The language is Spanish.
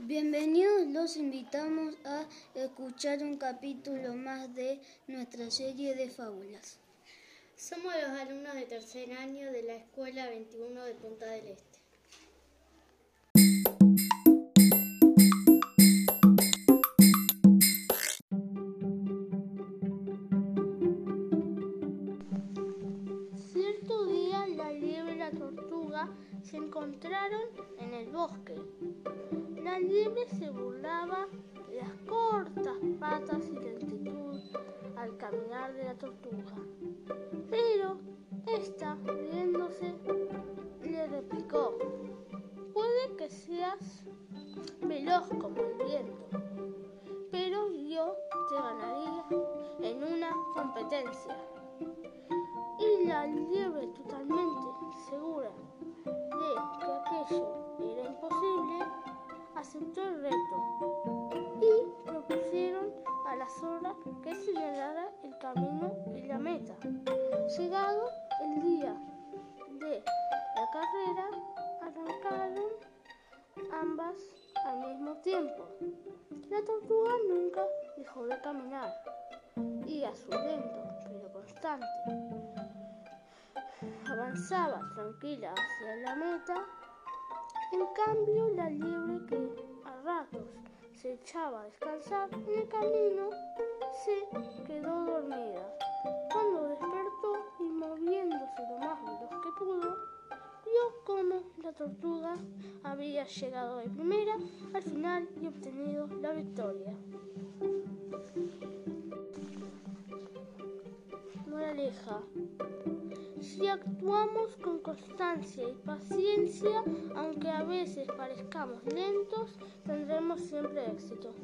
Bienvenidos, los invitamos a escuchar un capítulo más de nuestra serie de fábulas. Somos los alumnos de tercer año de la Escuela 21 de Punta del Este. Cierto día la liebre y la tortuga se encontraron en el bosque. La liebre se burlaba de las cortas patas y lentitud al caminar de la tortuga. Pero esta, riéndose, le replicó, puede que seas veloz como el viento, pero yo te ganaría en una competencia. Y la liebre, totalmente segura de que aquello aceptó el reto y propusieron a la zorra que señalara el camino y la meta. Llegado el día de la carrera, arrancaron ambas al mismo tiempo. La tortuga nunca dejó de caminar y a su lento pero constante avanzaba tranquila hacia la meta. En cambio, la liebre que a ratos se echaba a descansar en el camino se quedó dormida. Cuando despertó y moviéndose lo más veloz que pudo, vio cómo la tortuga había llegado de primera al final y obtenido la victoria. Moraleja. Si actuamos con constancia y paciencia, aunque a veces parezcamos lentos, tendremos siempre éxito.